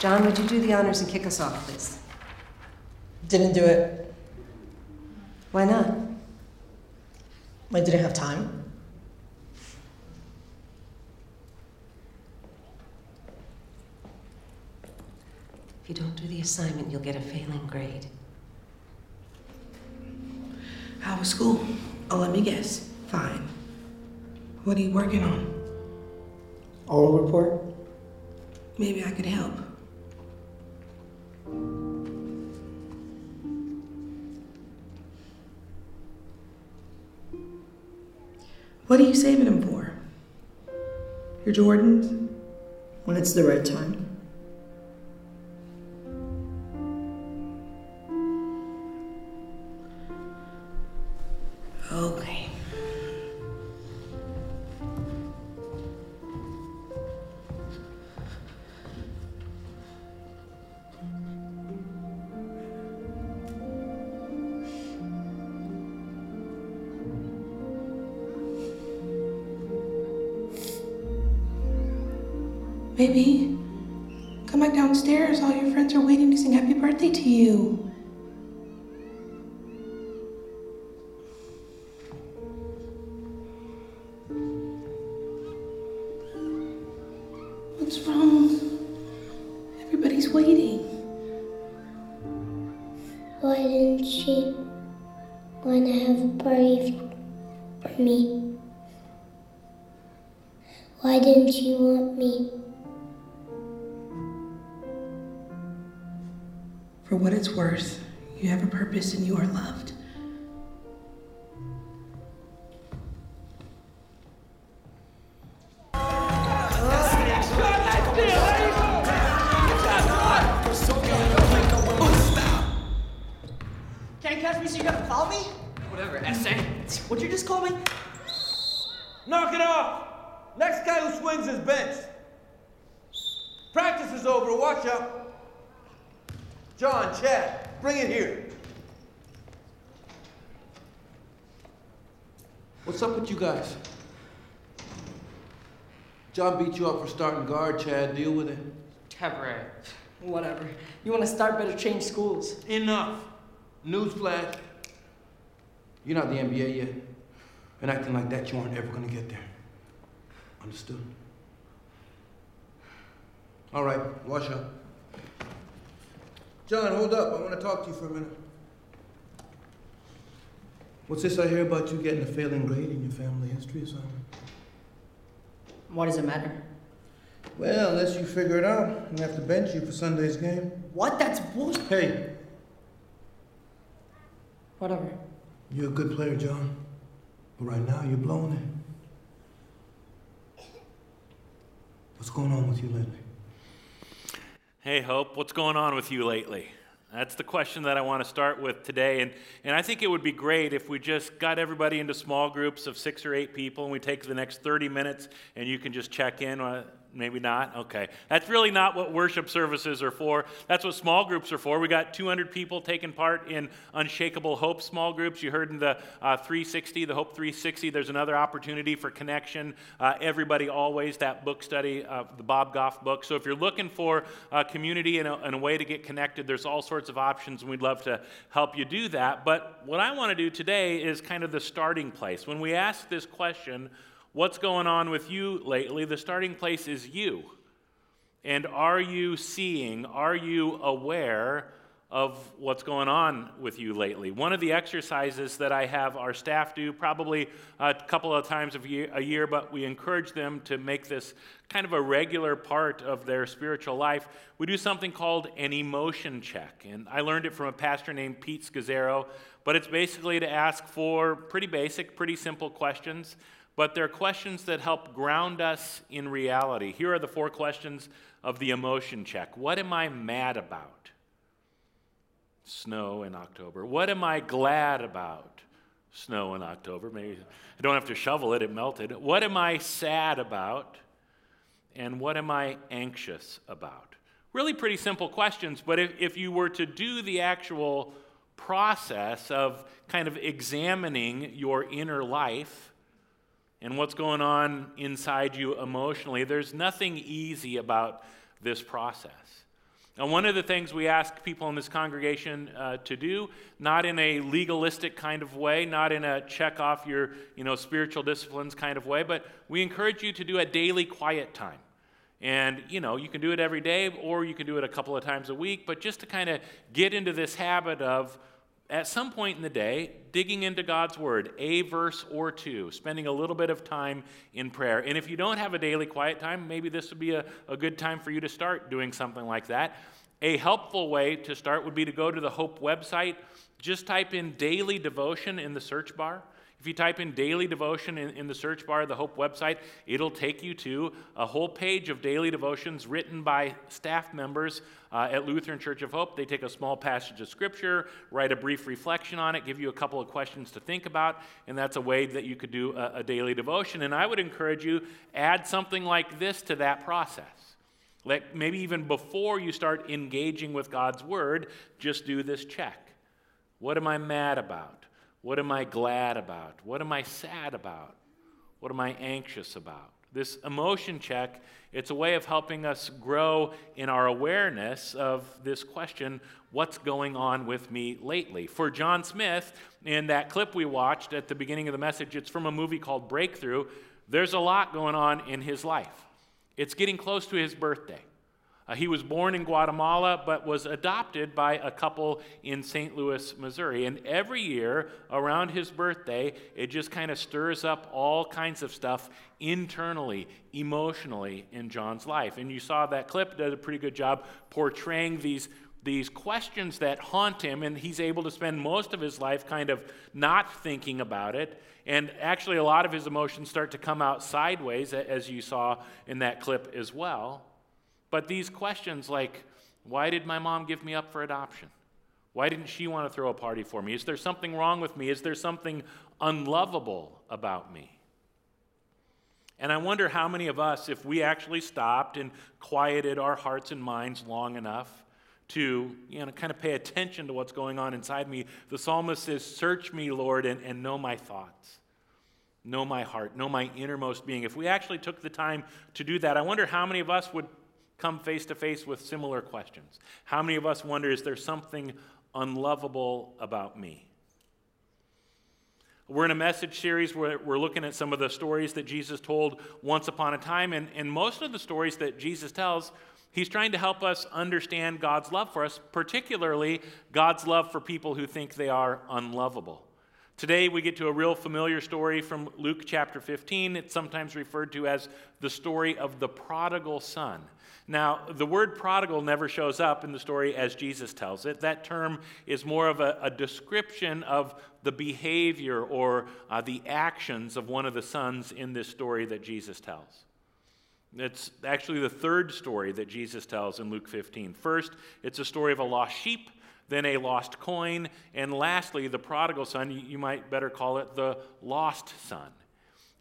John, would you do the honors and kick us off, please? Didn't do it. Why not? I didn't have time. If you don't do the assignment, you'll get a failing grade. How was school? Oh, let me guess. Fine. What are you working on? Oral report? Maybe I could help. What are you saving them for? Your Jordans? When it's the right time. Baby, come back downstairs. All your friends are waiting to sing happy birthday to you. Purpose and you are loved. Can't catch me, so you gotta follow me? Whatever, essay. What'd you just call me? Knock it off! Next guy who swings is benched. Practice is over, watch out. John, Chad, bring it here. What's up with you guys? John beat you up for starting guard, Chad. Deal with it. Cabaret. Whatever. You wanna start, better change schools. Enough. Newsflash. You're not the NBA yet. And acting like that, you aren't ever gonna get there. Understood? All right, wash up. John, hold up. I want to talk to you for a minute. What's this I hear about you getting a failing grade in your family history assignment? Why does it matter? Well, unless you figure it out, we have to bench you for Sunday's game. What? That's bullshit. Hey, Whatever. you're a good player, John. But right now, you're blowing it. What's going on with you lately? Hey, Hope, what's going on with you lately? That's the question that I want to start with today. And, and I think it would be great if we just got everybody into small groups of six or eight people and we take the next 30 minutes and you can just check in. Uh, Maybe not? Okay. That's really not what worship services are for. That's what small groups are for. We got 200 people taking part in Unshakable Hope small groups. You heard in the uh, 360, the Hope 360, there's another opportunity for connection. Uh, Everybody Always, that book study, uh, the Bob Goff book. So if you're looking for a community and a, and a way to get connected, there's all sorts of options, and we'd love to help you do that. But what I want to do today is kind of the starting place. When we ask this question, What's going on with you lately? The starting place is you. And are you seeing, are you aware of what's going on with you lately? One of the exercises that I have our staff do, probably a couple of times a year, but we encourage them to make this kind of a regular part of their spiritual life. We do something called an emotion check. And I learned it from a pastor named Pete Scazzero, but it's basically to ask for pretty basic, pretty simple questions but they're questions that help ground us in reality. Here are the four questions of the emotion check What am I mad about? Snow in October. What am I glad about? Snow in October. Maybe I don't have to shovel it, it melted. What am I sad about? And what am I anxious about? Really pretty simple questions, but if, if you were to do the actual process of kind of examining your inner life, and what's going on inside you emotionally, there's nothing easy about this process. And one of the things we ask people in this congregation uh, to do, not in a legalistic kind of way, not in a check off your you know, spiritual disciplines kind of way, but we encourage you to do a daily quiet time. And, you know, you can do it every day or you can do it a couple of times a week, but just to kind of get into this habit of, at some point in the day, digging into God's Word, a verse or two, spending a little bit of time in prayer. And if you don't have a daily quiet time, maybe this would be a, a good time for you to start doing something like that. A helpful way to start would be to go to the Hope website, just type in daily devotion in the search bar. If you type in daily devotion in, in, the search bar of the Hope website, it'll take you to a whole page of daily devotions written by staff members uh, at Lutheran Church of Hope. They take a small passage of Scripture, write a brief reflection on it, give you a couple of questions to think about, and that's a way that you could do a, a daily devotion. And I would encourage you add something like this to that process. Like maybe even before you start engaging with God's Word, just do this check. What am I mad about? What am I glad about? What am I sad about? What am I anxious about? This emotion check, it's a way of helping us grow in our awareness of this question what's going on with me lately? For John Smith, in that clip we watched at the beginning of the message, it's from a movie called Breakthrough. There's a lot going on in his life. It's getting close to his birthday. Uh, he was born in Guatemala, but was adopted by a couple in St. Louis, Missouri. And every year around his birthday, it just kind of stirs up all kinds of stuff internally, emotionally in John's life. And you saw that clip did a pretty good job portraying these these questions that haunt him, and he's able to spend most of his life kind of not thinking about it. And actually, a lot of his emotions start to come out sideways, as you saw in that clip as well. But these questions like, why did my mom give me up for adoption? Why didn't she want to throw a party for me? Is there something wrong with me? Is there something unlovable about me? And I wonder how many of us, if we actually stopped and quieted our hearts and minds long enough to, you know, kind of pay attention to what's going on inside me, the psalmist says, Search me, Lord, and, and know my thoughts. Know my heart, know my innermost being. If we actually took the time to do that, I wonder how many of us would come face to face with similar questions. How many of us wonder, is there something unlovable about me? We're in a message series where we're looking at some of the stories that Jesus told once upon a time, and, and most of the stories that Jesus tells, he's trying to help us understand God's love for us, particularly God's love for people who think they are unlovable. Today, we get to a real familiar story from Luke chapter 15. It's sometimes referred to as the story of the prodigal son. Now, the word prodigal never shows up in the story as Jesus tells it. That term is more of a, a description of the behavior or uh, the actions of one of the sons in this story that Jesus tells. It's actually the third story that Jesus tells in Luke 15. First, it's a story of a lost sheep, then a lost coin, and lastly, the prodigal son. You might better call it the lost son.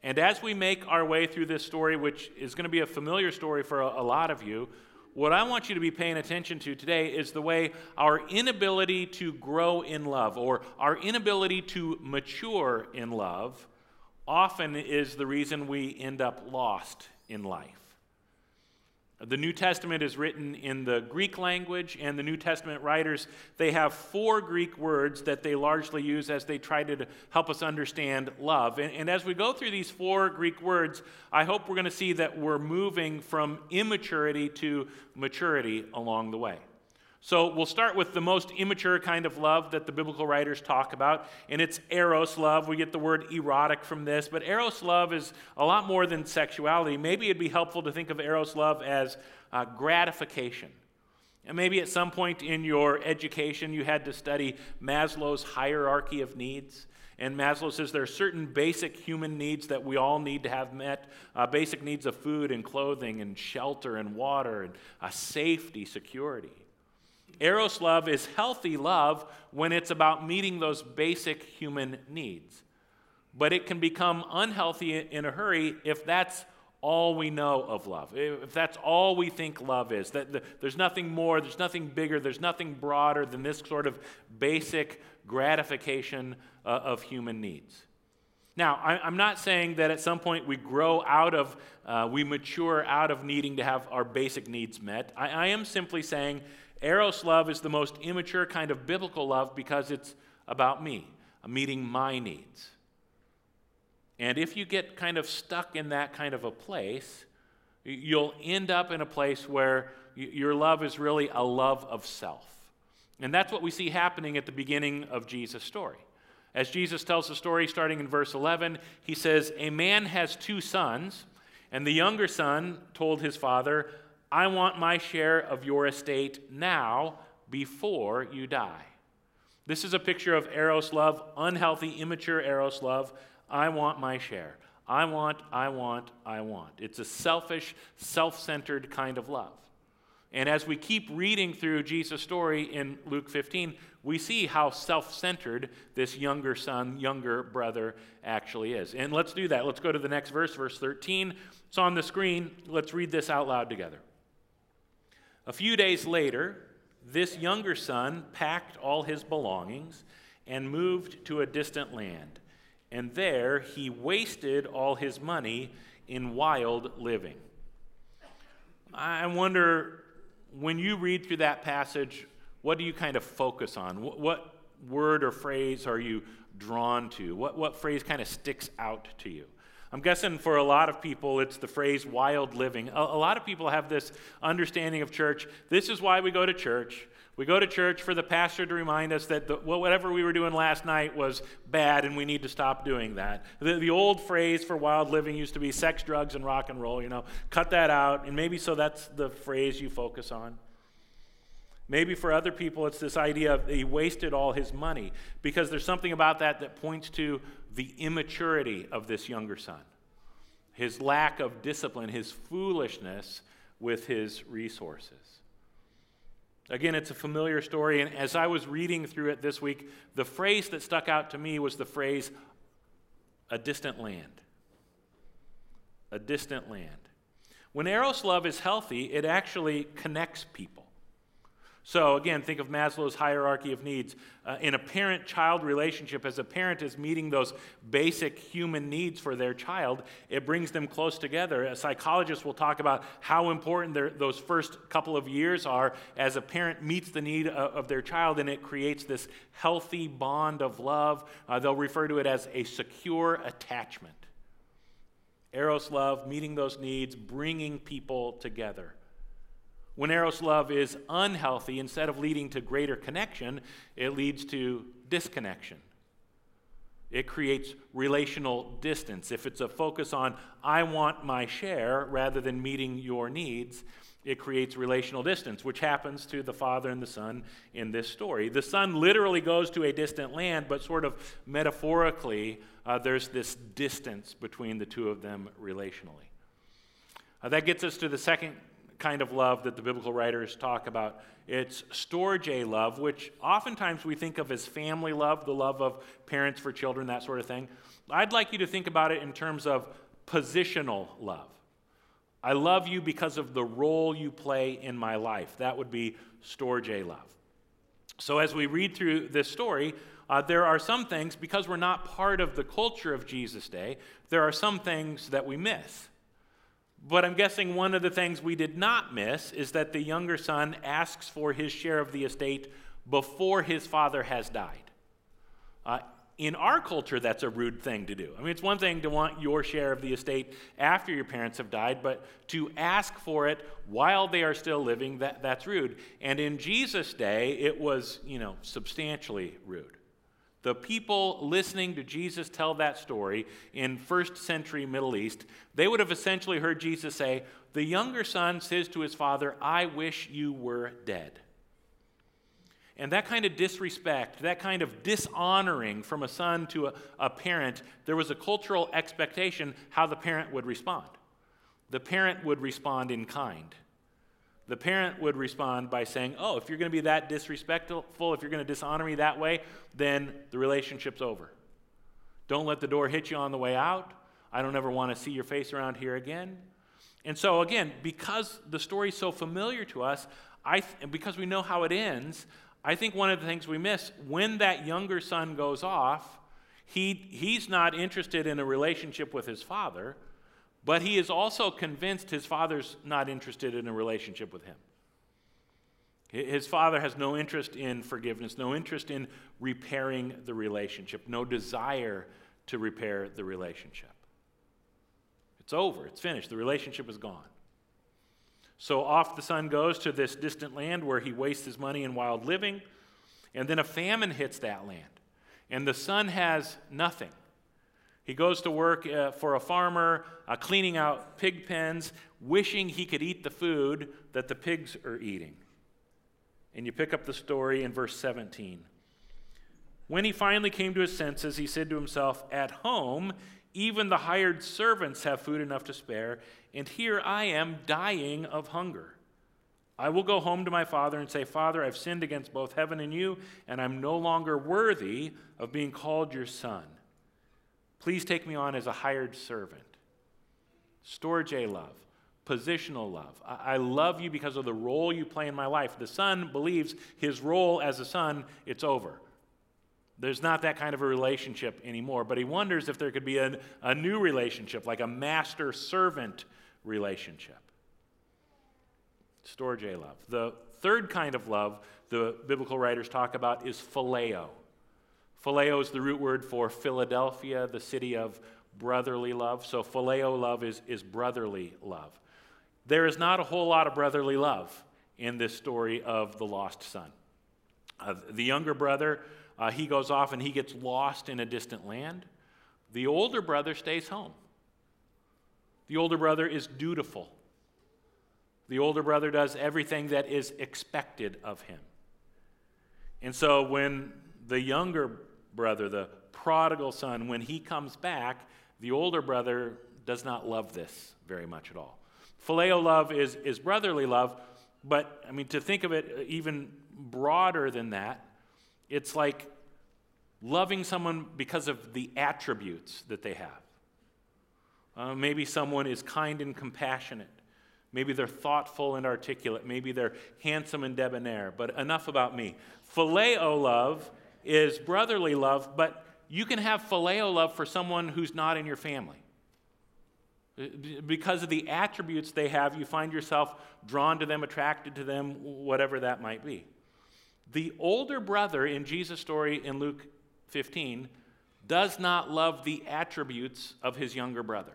And as we make our way through this story, which is going to be a familiar story for a, a, lot of you, what I want you to be paying attention to today is the way our inability to grow in love or our inability to mature in love often is the reason we end up lost in life. The New Testament is written in the Greek language, and the New Testament writers, they have four Greek words that they largely use as they try to help us understand love. And, and as we go through these four Greek words, I hope we're going to see that we're moving from immaturity to maturity along the way. So we'll start with the most immature kind of love that the biblical writers talk about, and it's eros love. We get the word erotic from this, but eros love is a lot more than sexuality. Maybe it'd be helpful to think of eros love as uh, gratification. And maybe at some point in your education, you had to study Maslow's hierarchy of needs. And Maslow says there are certain basic human needs that we all need to have met uh, basic needs of food and clothing and shelter and water and uh, safety, security. Eros love is healthy love when it's about meeting those basic human needs. But it can become unhealthy in a hurry if that's all we know of love. If that's all we think love is, that there's nothing more, there's nothing bigger, there's nothing broader than this sort of basic gratification uh, of human needs. Now, I, am not saying that at some point we grow out of, uh, we mature out of needing to have our basic needs met. I, I am simply saying Eros love is the most immature kind of biblical love because it's about me, meeting my needs. And if you get kind of stuck in that kind of a place, you'll end up in a place where your love is really a love of self. And that's what we see happening at the beginning of Jesus' story. As Jesus tells the story starting in verse 11, he says, A man has two sons, and the younger son told his father, I want my share of your estate now before you die. This is a picture of Eros love, unhealthy, immature Eros love. I want my share. I want, I want, I want. It's a selfish, self centered kind of love. And as we keep reading through Jesus' story in Luke 15, we see how self centered this younger son, younger brother actually is. And let's do that. Let's go to the next verse, verse 13. It's on the screen. Let's read this out loud together. A few days later, this younger son packed all his belongings and moved to a distant land. And there he wasted all his money in wild living. I wonder when you read through that passage, what do you kind of focus on? What, what word or phrase are you drawn to? What, what phrase kind of sticks out to you? I'm guessing for a lot of people, it's the phrase wild living. A, a, lot of people have this understanding of church. This is why we go to church. We go to church for the pastor to remind us that the, whatever we were doing last night was bad and we need to stop doing that. The, the old phrase for wild living used to be sex, drugs, and rock and roll. You know, cut that out. And maybe so that's the phrase you focus on. Maybe for other people, it's this idea of he wasted all his money because there's something about that that points to the immaturity of this younger son, his lack of discipline, his foolishness with his resources. Again, it's a familiar story, and as I was reading through it this week, the phrase that stuck out to me was the phrase, a distant land. A distant land. When Eros love is healthy, it actually connects people. So, again, think of Maslow's hierarchy of needs. Uh, in a parent child relationship, as a parent is meeting those basic human needs for their child, it brings them close together. A psychologist will talk about how important their, those first couple of years are as a parent meets the need of, of their child and it creates this healthy bond of love. Uh, they'll refer to it as a secure attachment. Eros love, meeting those needs, bringing people together. When Eros love is unhealthy, instead of leading to greater connection, it leads to disconnection. It creates relational distance. If it's a focus on, I want my share, rather than meeting your needs, it creates relational distance, which happens to the father and the son in this story. The son literally goes to a distant land, but sort of metaphorically, uh, there's this distance between the two of them relationally. Uh, that gets us to the second kind of love that the biblical writers talk about. It's storge love, which oftentimes we think of as family love, the love of parents for children, that sort of thing. I'd like you to think about it in terms of positional love. I love you because of the role you play in my life. That would be storge love. So as we read through this story, uh, there are some things, because we're not part of the culture of Jesus' day, there are some things that we miss. But I'm guessing one of the things we did not miss is that the younger son asks for his share of the estate before his father has died. Uh, in our culture, that's a rude thing to do. I mean, it's one thing to want your share of the estate after your parents have died, but to ask for it while they are still living, that, that's rude. And in Jesus' day, it was, you know, substantially rude. The people listening to Jesus tell that story in first century Middle East, they would have essentially heard Jesus say, The younger son says to his father, I wish you were dead. And that kind of disrespect, that kind of dishonoring from a son to a, a parent, there was a cultural expectation how the parent would respond. The parent would respond in kind the parent would respond by saying, Oh, if you're going to be that disrespectful, if you're going to dishonor me that way, then the relationship's over. Don't let the door hit you on the way out. I don't ever want to see your face around here again. And so, again, because the story's so familiar to us, I th- because we know how it ends, I think one of the things we miss when that younger son goes off, He, he's not interested in a relationship with his father, but he is also convinced his father's not interested in a relationship with him. His father has no interest in forgiveness, no interest in repairing the relationship, no desire to repair the relationship. It's over, it's finished, the relationship is gone. So off the son goes to this distant land where he wastes his money in wild living, and then a famine hits that land, and the son has nothing. He goes to work uh, for a farmer, uh, cleaning out pig pens, wishing he could eat the food that the pigs are eating. And you pick up the story in verse 17. When he finally came to his senses, he said to himself, At home, even the hired servants have food enough to spare, and here I am dying of hunger. I will go home to my father and say, Father, I've sinned against both heaven and you, and I'm no longer worthy of being called your son. Please take me on as a hired servant. Storge love positional love. I, love you because of the role you play in my life. The son believes his role as a son, it's over. There's not that kind of a relationship anymore, but he wonders if there could be a, a new relationship, like a master servant relationship. Storge love. The third kind of love the biblical writers talk about is phileo. Phileo is the root word for Philadelphia, the city of brotherly love. So phileo love is, is brotherly love. There is not a whole lot of brotherly love in this story of the lost son. Uh, the younger brother, uh, he goes off and he gets lost in a distant land. The older brother stays home. The older brother is dutiful. The older brother does everything that is expected of him. And so when the younger brother, the prodigal son, when he comes back, the older brother does not love this very much at all. Phileo love is, is brotherly love, but I mean, to think of it even broader than that, it's like loving someone because of the attributes that they have. Uh, maybe someone is kind and compassionate. Maybe they're thoughtful and articulate. Maybe they're handsome and debonair. But enough about me. Phileo love is brotherly love, but you can have phileo love for someone who's not in your family. Uh, because of the attributes they have, you find yourself drawn to them, attracted to them, whatever that might be. The older brother in Jesus' story in Luke 15 does not love the attributes of his younger brother,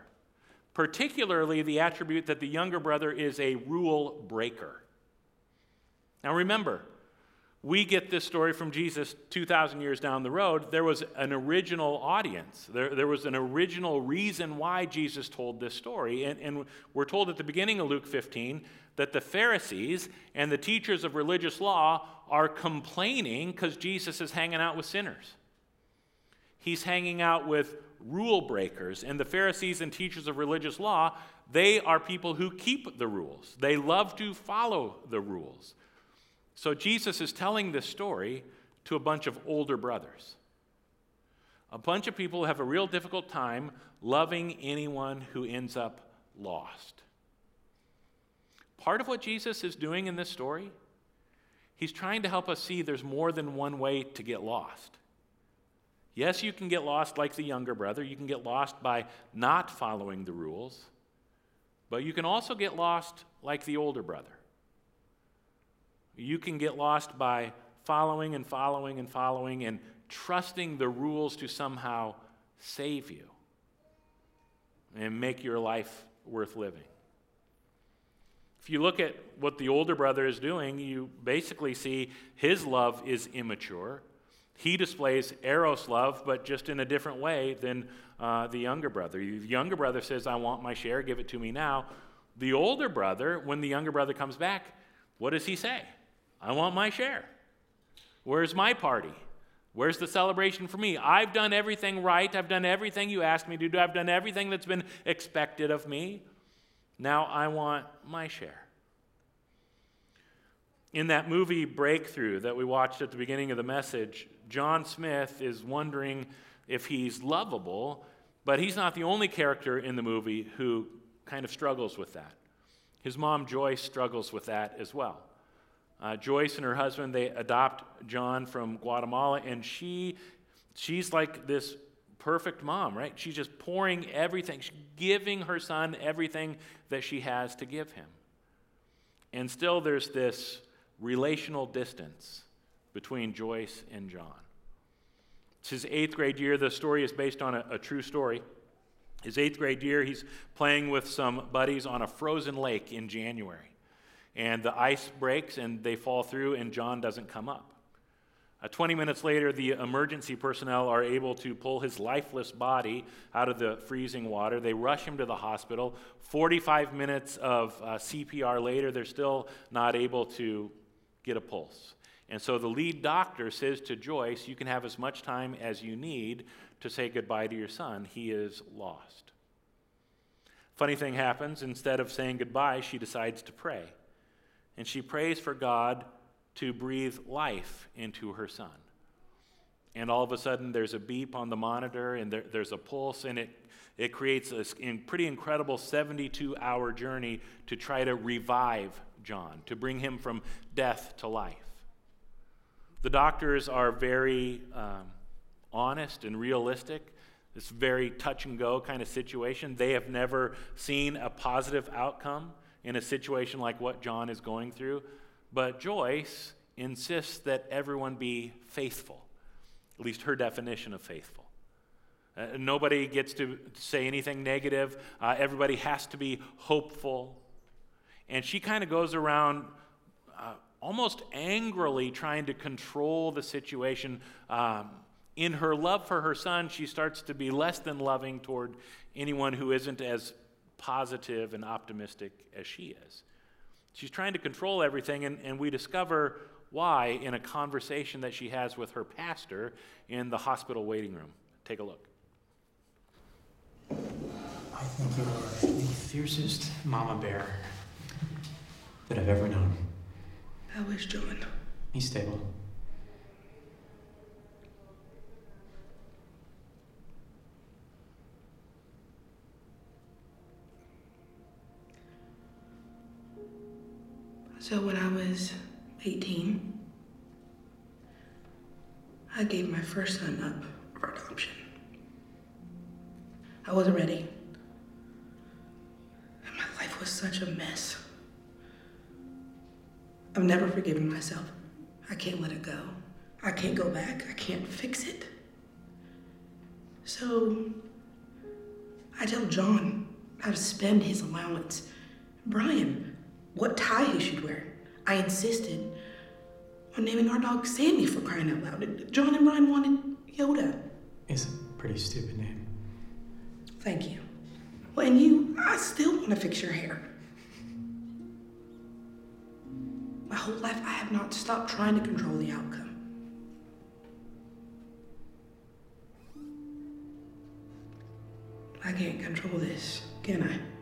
particularly the attribute that the younger brother is a rule breaker. Now remember, we get this story from Jesus 2,000 years down the road. There was an original audience. There, there was an original reason why Jesus told this story. And, and we're told at the beginning of Luke 15 that the Pharisees and the teachers of religious law are complaining because Jesus is hanging out with sinners. He's hanging out with rule breakers. And the Pharisees and teachers of religious law, they are people who keep the rules, they love to follow the rules. So Jesus is telling this story to a bunch of older brothers. A bunch of people have a real difficult time loving anyone who ends up lost. Part of what Jesus is doing in this story, he's trying to help us see there's more than one way to get lost. Yes, you can get lost like the younger brother. You can get lost by not following the rules. But you can also get lost like the older brother. You can get lost by following and following and following and trusting the rules to somehow save you and make your life worth living. If you look at what the older brother is doing, you basically see his love is immature. He displays eros love, but just in a different way than uh, the younger brother. The younger brother says, I want my share, give it to me now. The older brother, when the younger brother comes back, what does he say? I want my share. Where's my party? Where's the celebration for me? I've done everything right. I've done everything you asked me to do. I've done everything that's been expected of me. Now I want my share. In that movie Breakthrough that we watched at the beginning of the message, John Smith is wondering if he's lovable, but he's not the only character in the movie who kind of struggles with that. His mom, Joyce, struggles with that as well. Uh, Joyce and her husband, they adopt John from Guatemala, and she, she's like this perfect mom, right? She's just pouring everything, she's giving her son everything that she has to give him. And still, there's this relational distance between Joyce and John. It's his eighth grade year. The story is based on a, a true story. His eighth grade year, he's playing with some buddies on a frozen lake in January. And the ice breaks and they fall through, and John doesn't come up. Uh, 20 minutes later, the emergency personnel are able to pull his lifeless body out of the freezing water. They rush him to the hospital. 45 minutes of uh, CPR later, they're still not able to get a pulse. And so the lead doctor says to Joyce, You can have as much time as you need to say goodbye to your son. He is lost. Funny thing happens. Instead of saying goodbye, she decides to pray. And she prays for God to breathe life into her son. And all of a sudden, there's a beep on the monitor and there, there's a pulse, and it, it creates a pretty incredible 72 hour journey to try to revive John, to bring him from death to life. The doctors are very um, honest and realistic. It's very touch and go kind of situation. They have never seen a positive outcome in a situation like what John is going through. But Joyce insists that everyone be faithful, at least her definition of faithful. Uh, nobody gets to say anything negative. Uh, everybody has to be hopeful. And she kind of goes around uh, almost angrily trying to control the situation. Um, in her love for her son, she starts to be less than loving toward anyone who isn't as positive and optimistic as she is. She's trying to control everything, and, and we discover why in a conversation that she has with her pastor in the hospital waiting room. Take a look. I think you are the fiercest mama bear that I've ever known. How is John? He's stable. So when I was 18, I gave my first son up for adoption. I wasn't ready. And my life was such a mess. I've never forgiven myself. I can't let it go. I can't go back. I can't fix it. So I tell John how to spend his allowance. Brian, what tie he should wear. I insisted on naming our dog Sammy for crying out loud. John and Ryan wanted Yoda. It's a pretty stupid name. Thank you. Well, and you, I still want to fix your hair. My whole life, I have not stopped trying to control the outcome. I can't control this, can I?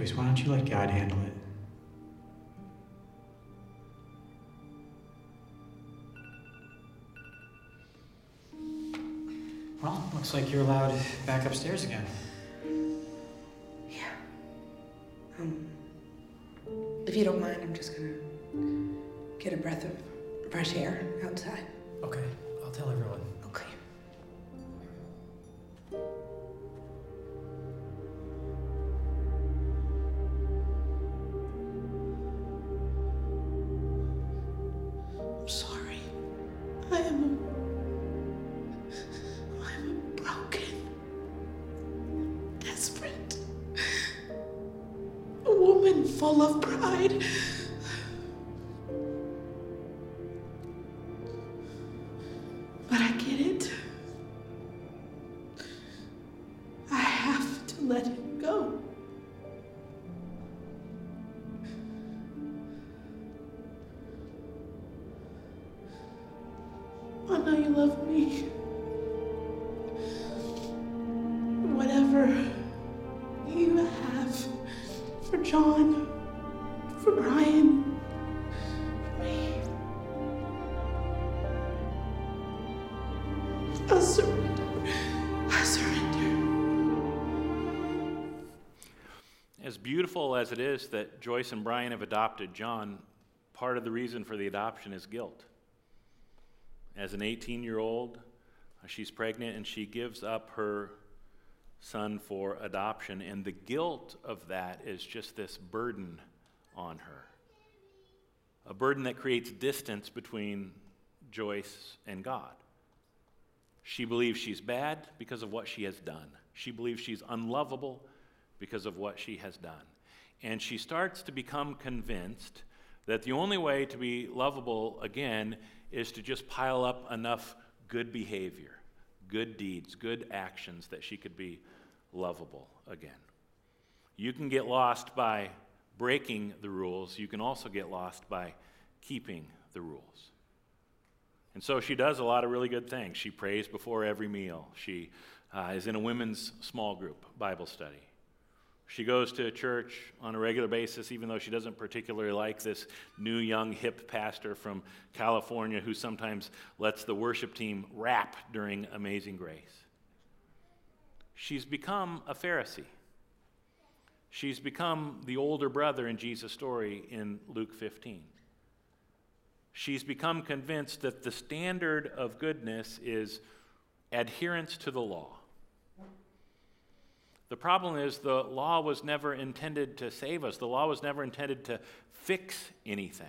Joyce, why don't you let God handle it? Well, looks like you're allowed back upstairs again. Yeah. Um, if you don't mind, I'm just gonna get a breath of fresh air outside. Okay, I'll tell everyone. I know you love me. Whatever you have for John, for Brian, for me. I surrender. I surrender. as beautiful as it is that Joyce and Brian have adopted John, part of the reason for the adoption is guilt. As an 18 year old, she's pregnant and she gives up her son for adoption, and the guilt of that is just this burden on her. A burden that creates distance between Joyce and God. She believes she's bad because of what she has done. She believes she's unlovable because of what she has done. And she starts to become convinced that the only way to be lovable again is to just pile up enough good behavior, good deeds, good actions that she could be lovable again. You can get lost by breaking the rules, you can also get lost by keeping the rules. And so she does a lot of really good things. She prays before every meal. She uh, is in a women's small group Bible study. She goes to church on a regular basis, even though she doesn't particularly like this new, young, hip pastor from California who sometimes lets the worship team rap during Amazing Grace. She's become a Pharisee. She's become the older brother in Jesus' story in Luke 15. She's become convinced that the standard of goodness is adherence to the law. The problem is the law was never intended to save us, the law was never intended to fix anything.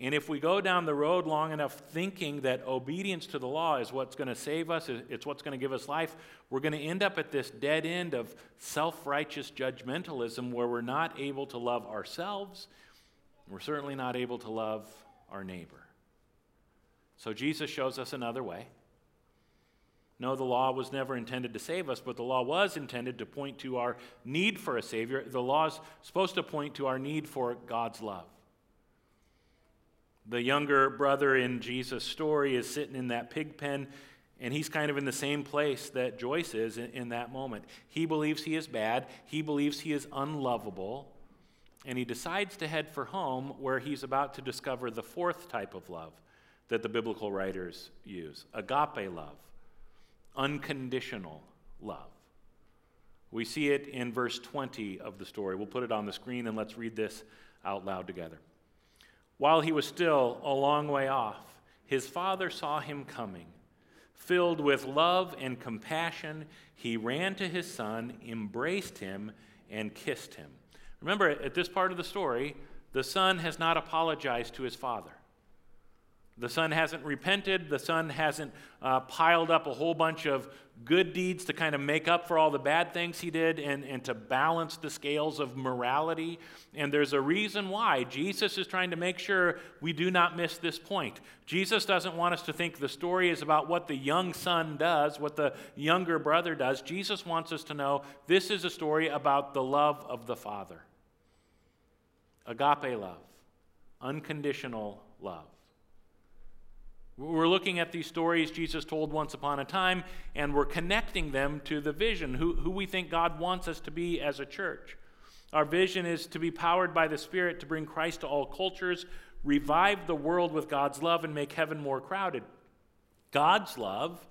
And if we go down the road long enough thinking that obedience to the law is what's going to save us, it's what's going to give us life, we're going to end up at this dead end of self righteous judgmentalism where we're not able to love ourselves. We're certainly not able to love our neighbor. So Jesus shows us another way. No, the law was never intended to save us, but the law was intended to point to our need for a Savior. The law is supposed to point to our need for God's love. The younger brother in Jesus' story is sitting in that pig pen, and he's kind of in the same place that Joyce is in, in that moment. He believes he is bad, he believes he is unlovable, and he decides to head for home where he's about to discover the fourth type of love that the biblical writers use agape love unconditional love. We see it in verse 20 of the story. We'll put it on the screen and let's read this out loud together. While he was still a long way off, his father saw him coming. Filled with love and compassion, he ran to his son, embraced him, and kissed him. Remember, at this part of the story, the son has not apologized to his father. The son hasn't repented. The son hasn't uh, piled up a whole bunch of good deeds to kind of make up for all the bad things he did and, and to balance the scales of morality. And there's a reason why. Jesus is trying to make sure we do not miss this point. Jesus doesn't want us to think the story is about what the young son does, what the younger brother does. Jesus wants us to know this is a story about the love of the Father agape love, unconditional love. We're looking at these stories Jesus told once upon a time, and we're connecting them to the vision, who, who we think God wants us to be as a church. Our vision is to be powered by the Spirit to bring Christ to all cultures, revive the world with God's love, and make heaven more crowded. God's love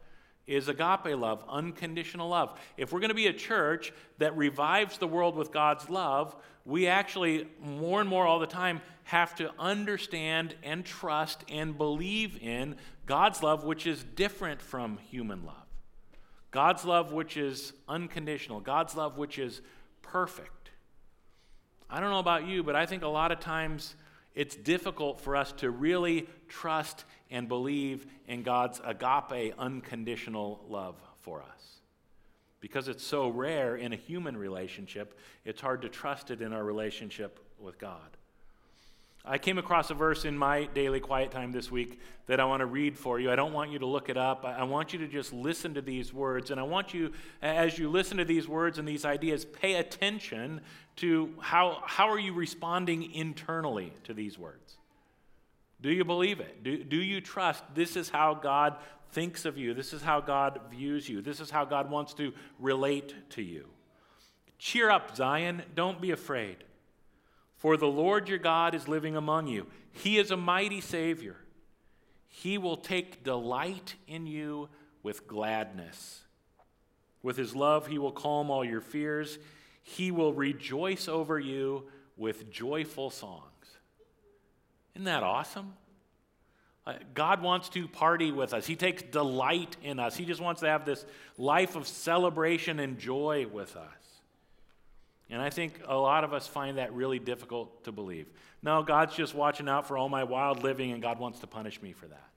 is agape love, unconditional love. If we're going to be a church that revives the world with God's love, we actually, more and more all the time, have to understand and trust and believe in God's love, which is different from human love. God's love, which is unconditional. God's love, which is perfect. I don't know about you, but I think a lot of times it's difficult for us to really trust and believe in God's agape, unconditional love for us. Because it's so rare in a human relationship, it's hard to trust it in our relationship with God. I came across a verse in my daily quiet time this week that I want to read for you. I don't want you to look it up. I want you to just listen to these words. And I want you, as you listen to these words and these ideas, pay attention to how, how are you responding internally to these words? Do you believe it? Do, do you trust this is how God thinks of you? This is how God views you. This is how God wants to relate to you. Cheer up, Zion. Don't be afraid. For the Lord your God is living among you. He is a mighty Savior. He will take delight in you with gladness. With his love, he will calm all your fears. He will rejoice over you with joyful songs. Isn't that awesome? Uh, God wants to party with us. He takes delight in us. He just wants to have this life of celebration and joy with us. And I think a lot of us find that really difficult to believe. No, God's just watching out for all my wild living, and God wants to punish me for that.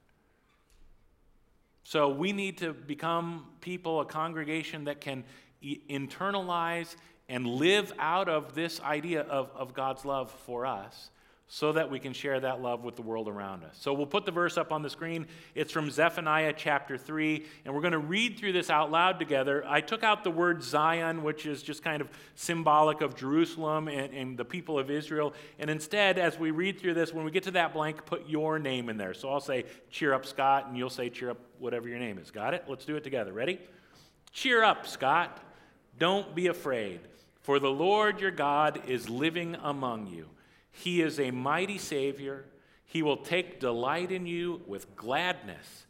So we need to become people, a congregation that can internalize and live out of this idea of, of God's love for us so that we can share that love with the world around us. So we'll put the verse up on the screen. It's from Zephaniah chapter 3, and we're going to read through this out loud together. I took out the word Zion, which is just kind of symbolic of Jerusalem and, and the people of Israel. And instead, as we read through this, when we get to that blank, put your name in there. So I'll say, Cheer up, Scott, and you'll say, Cheer up, whatever your name is. Got it? Let's do it together. Ready? Cheer up, Scott. Don't be afraid, for the Lord your God is living among you. He is a mighty Savior. He will take delight in you with gladness.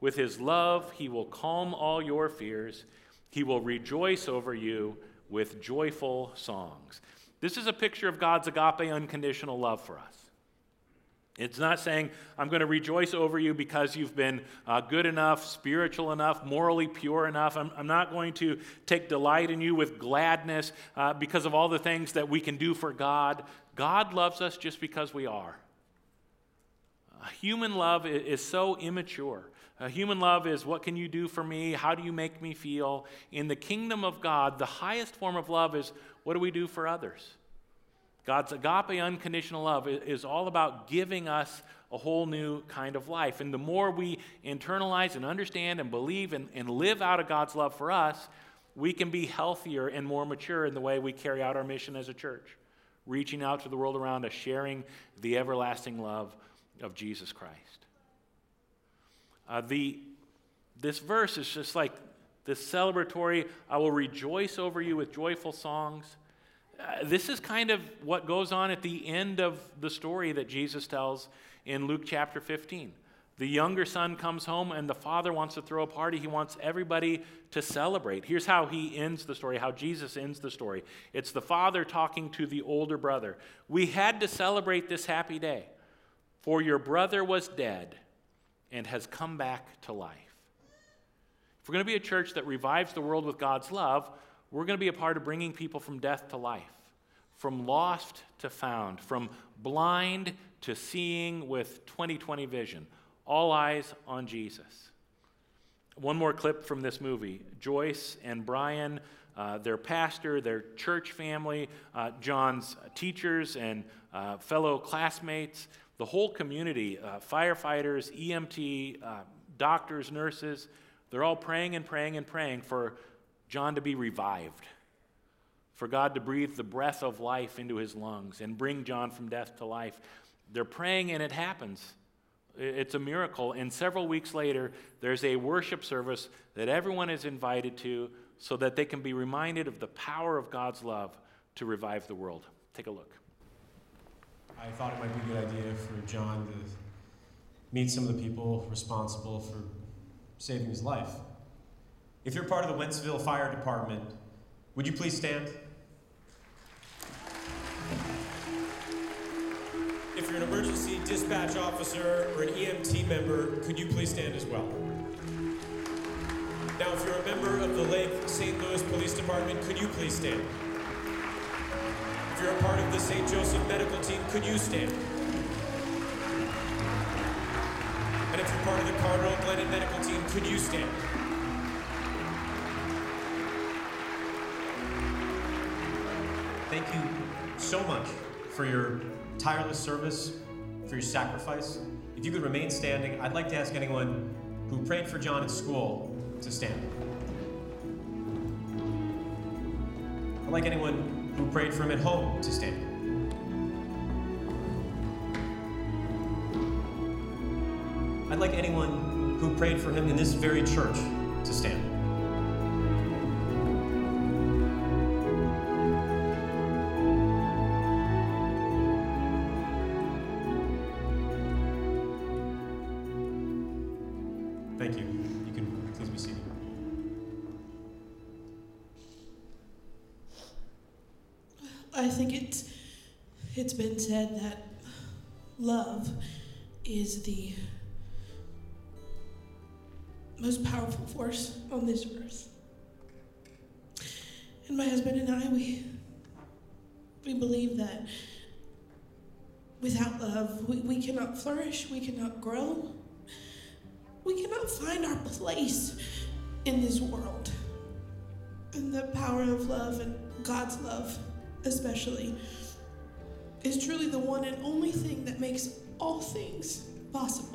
With his love, he will calm all your fears. He will rejoice over you with joyful songs. This is a picture of God's agape unconditional love for us. It's not saying, I'm going to rejoice over you because you've been uh, good enough, spiritual enough, morally pure enough. I'm, I'm, not going to take delight in you with gladness uh, because of all the things that we can do for God. God loves us just because we are. Human love is, so immature. Human love is what can you do for me? How do you make me feel? In the kingdom of God, the highest form of love is what do we do for others? God's agape unconditional love is all about giving us a whole new kind of life. And the more we internalize and understand and believe and, and live out of God's love for us, we can be healthier and more mature in the way we carry out our mission as a church, reaching out to the world around us, sharing the everlasting love of Jesus Christ. Uh, the, this verse is just like this celebratory, I will rejoice over you with joyful songs. Uh, this is kind of what goes on at the end of the story that Jesus tells in Luke chapter 15. The younger son comes home and the father wants to throw a party. He wants everybody to celebrate. Here's how he ends the story, how Jesus ends the story. It's the father talking to the older brother. We had to celebrate this happy day, for your brother was dead and has come back to life. If we're going to be a church that revives the world with God's love, we're going to be a part of bringing people from death to life, from lost to found, from blind to seeing with 2020 vision. All eyes on Jesus. One more clip from this movie Joyce and Brian, uh, their pastor, their church family, uh, John's teachers and uh, fellow classmates, the whole community, uh, firefighters, EMT, uh, doctors, nurses, they're all praying and praying and praying for John to be revived, for God to breathe the breath of life into his lungs and bring John from death to life. They're praying and it happens. It's a miracle. And several weeks later, there's a worship service that everyone is invited to so that they can be reminded of the power of God's love to revive the world. Take a look. I thought it might be a good idea for John to meet some of the people responsible for saving his life. If you're part of the Wentzville Fire Department, would you please stand? You're an emergency dispatch officer or an EMT member, could you please stand as well? Now, if you're a member of the Lake St. Louis Police Department, could you please stand? If you're a part of the St. Joseph medical team, could you stand? And if you're part of the Cardinal Glennon medical team, could you stand? Thank you so much for your tireless service, for your sacrifice. If you could remain standing, I'd like to ask anyone who prayed for John at school to stand. I'd like anyone who prayed for him at home to stand. I'd like anyone who prayed for him in this very church to stand. Said that love is the most powerful force on this earth. And my husband and I, we we believe that without love, we, we cannot flourish, we cannot grow, we cannot find our place in this world. And the power of love and God's love, especially, is truly the one and only thing that makes all things possible.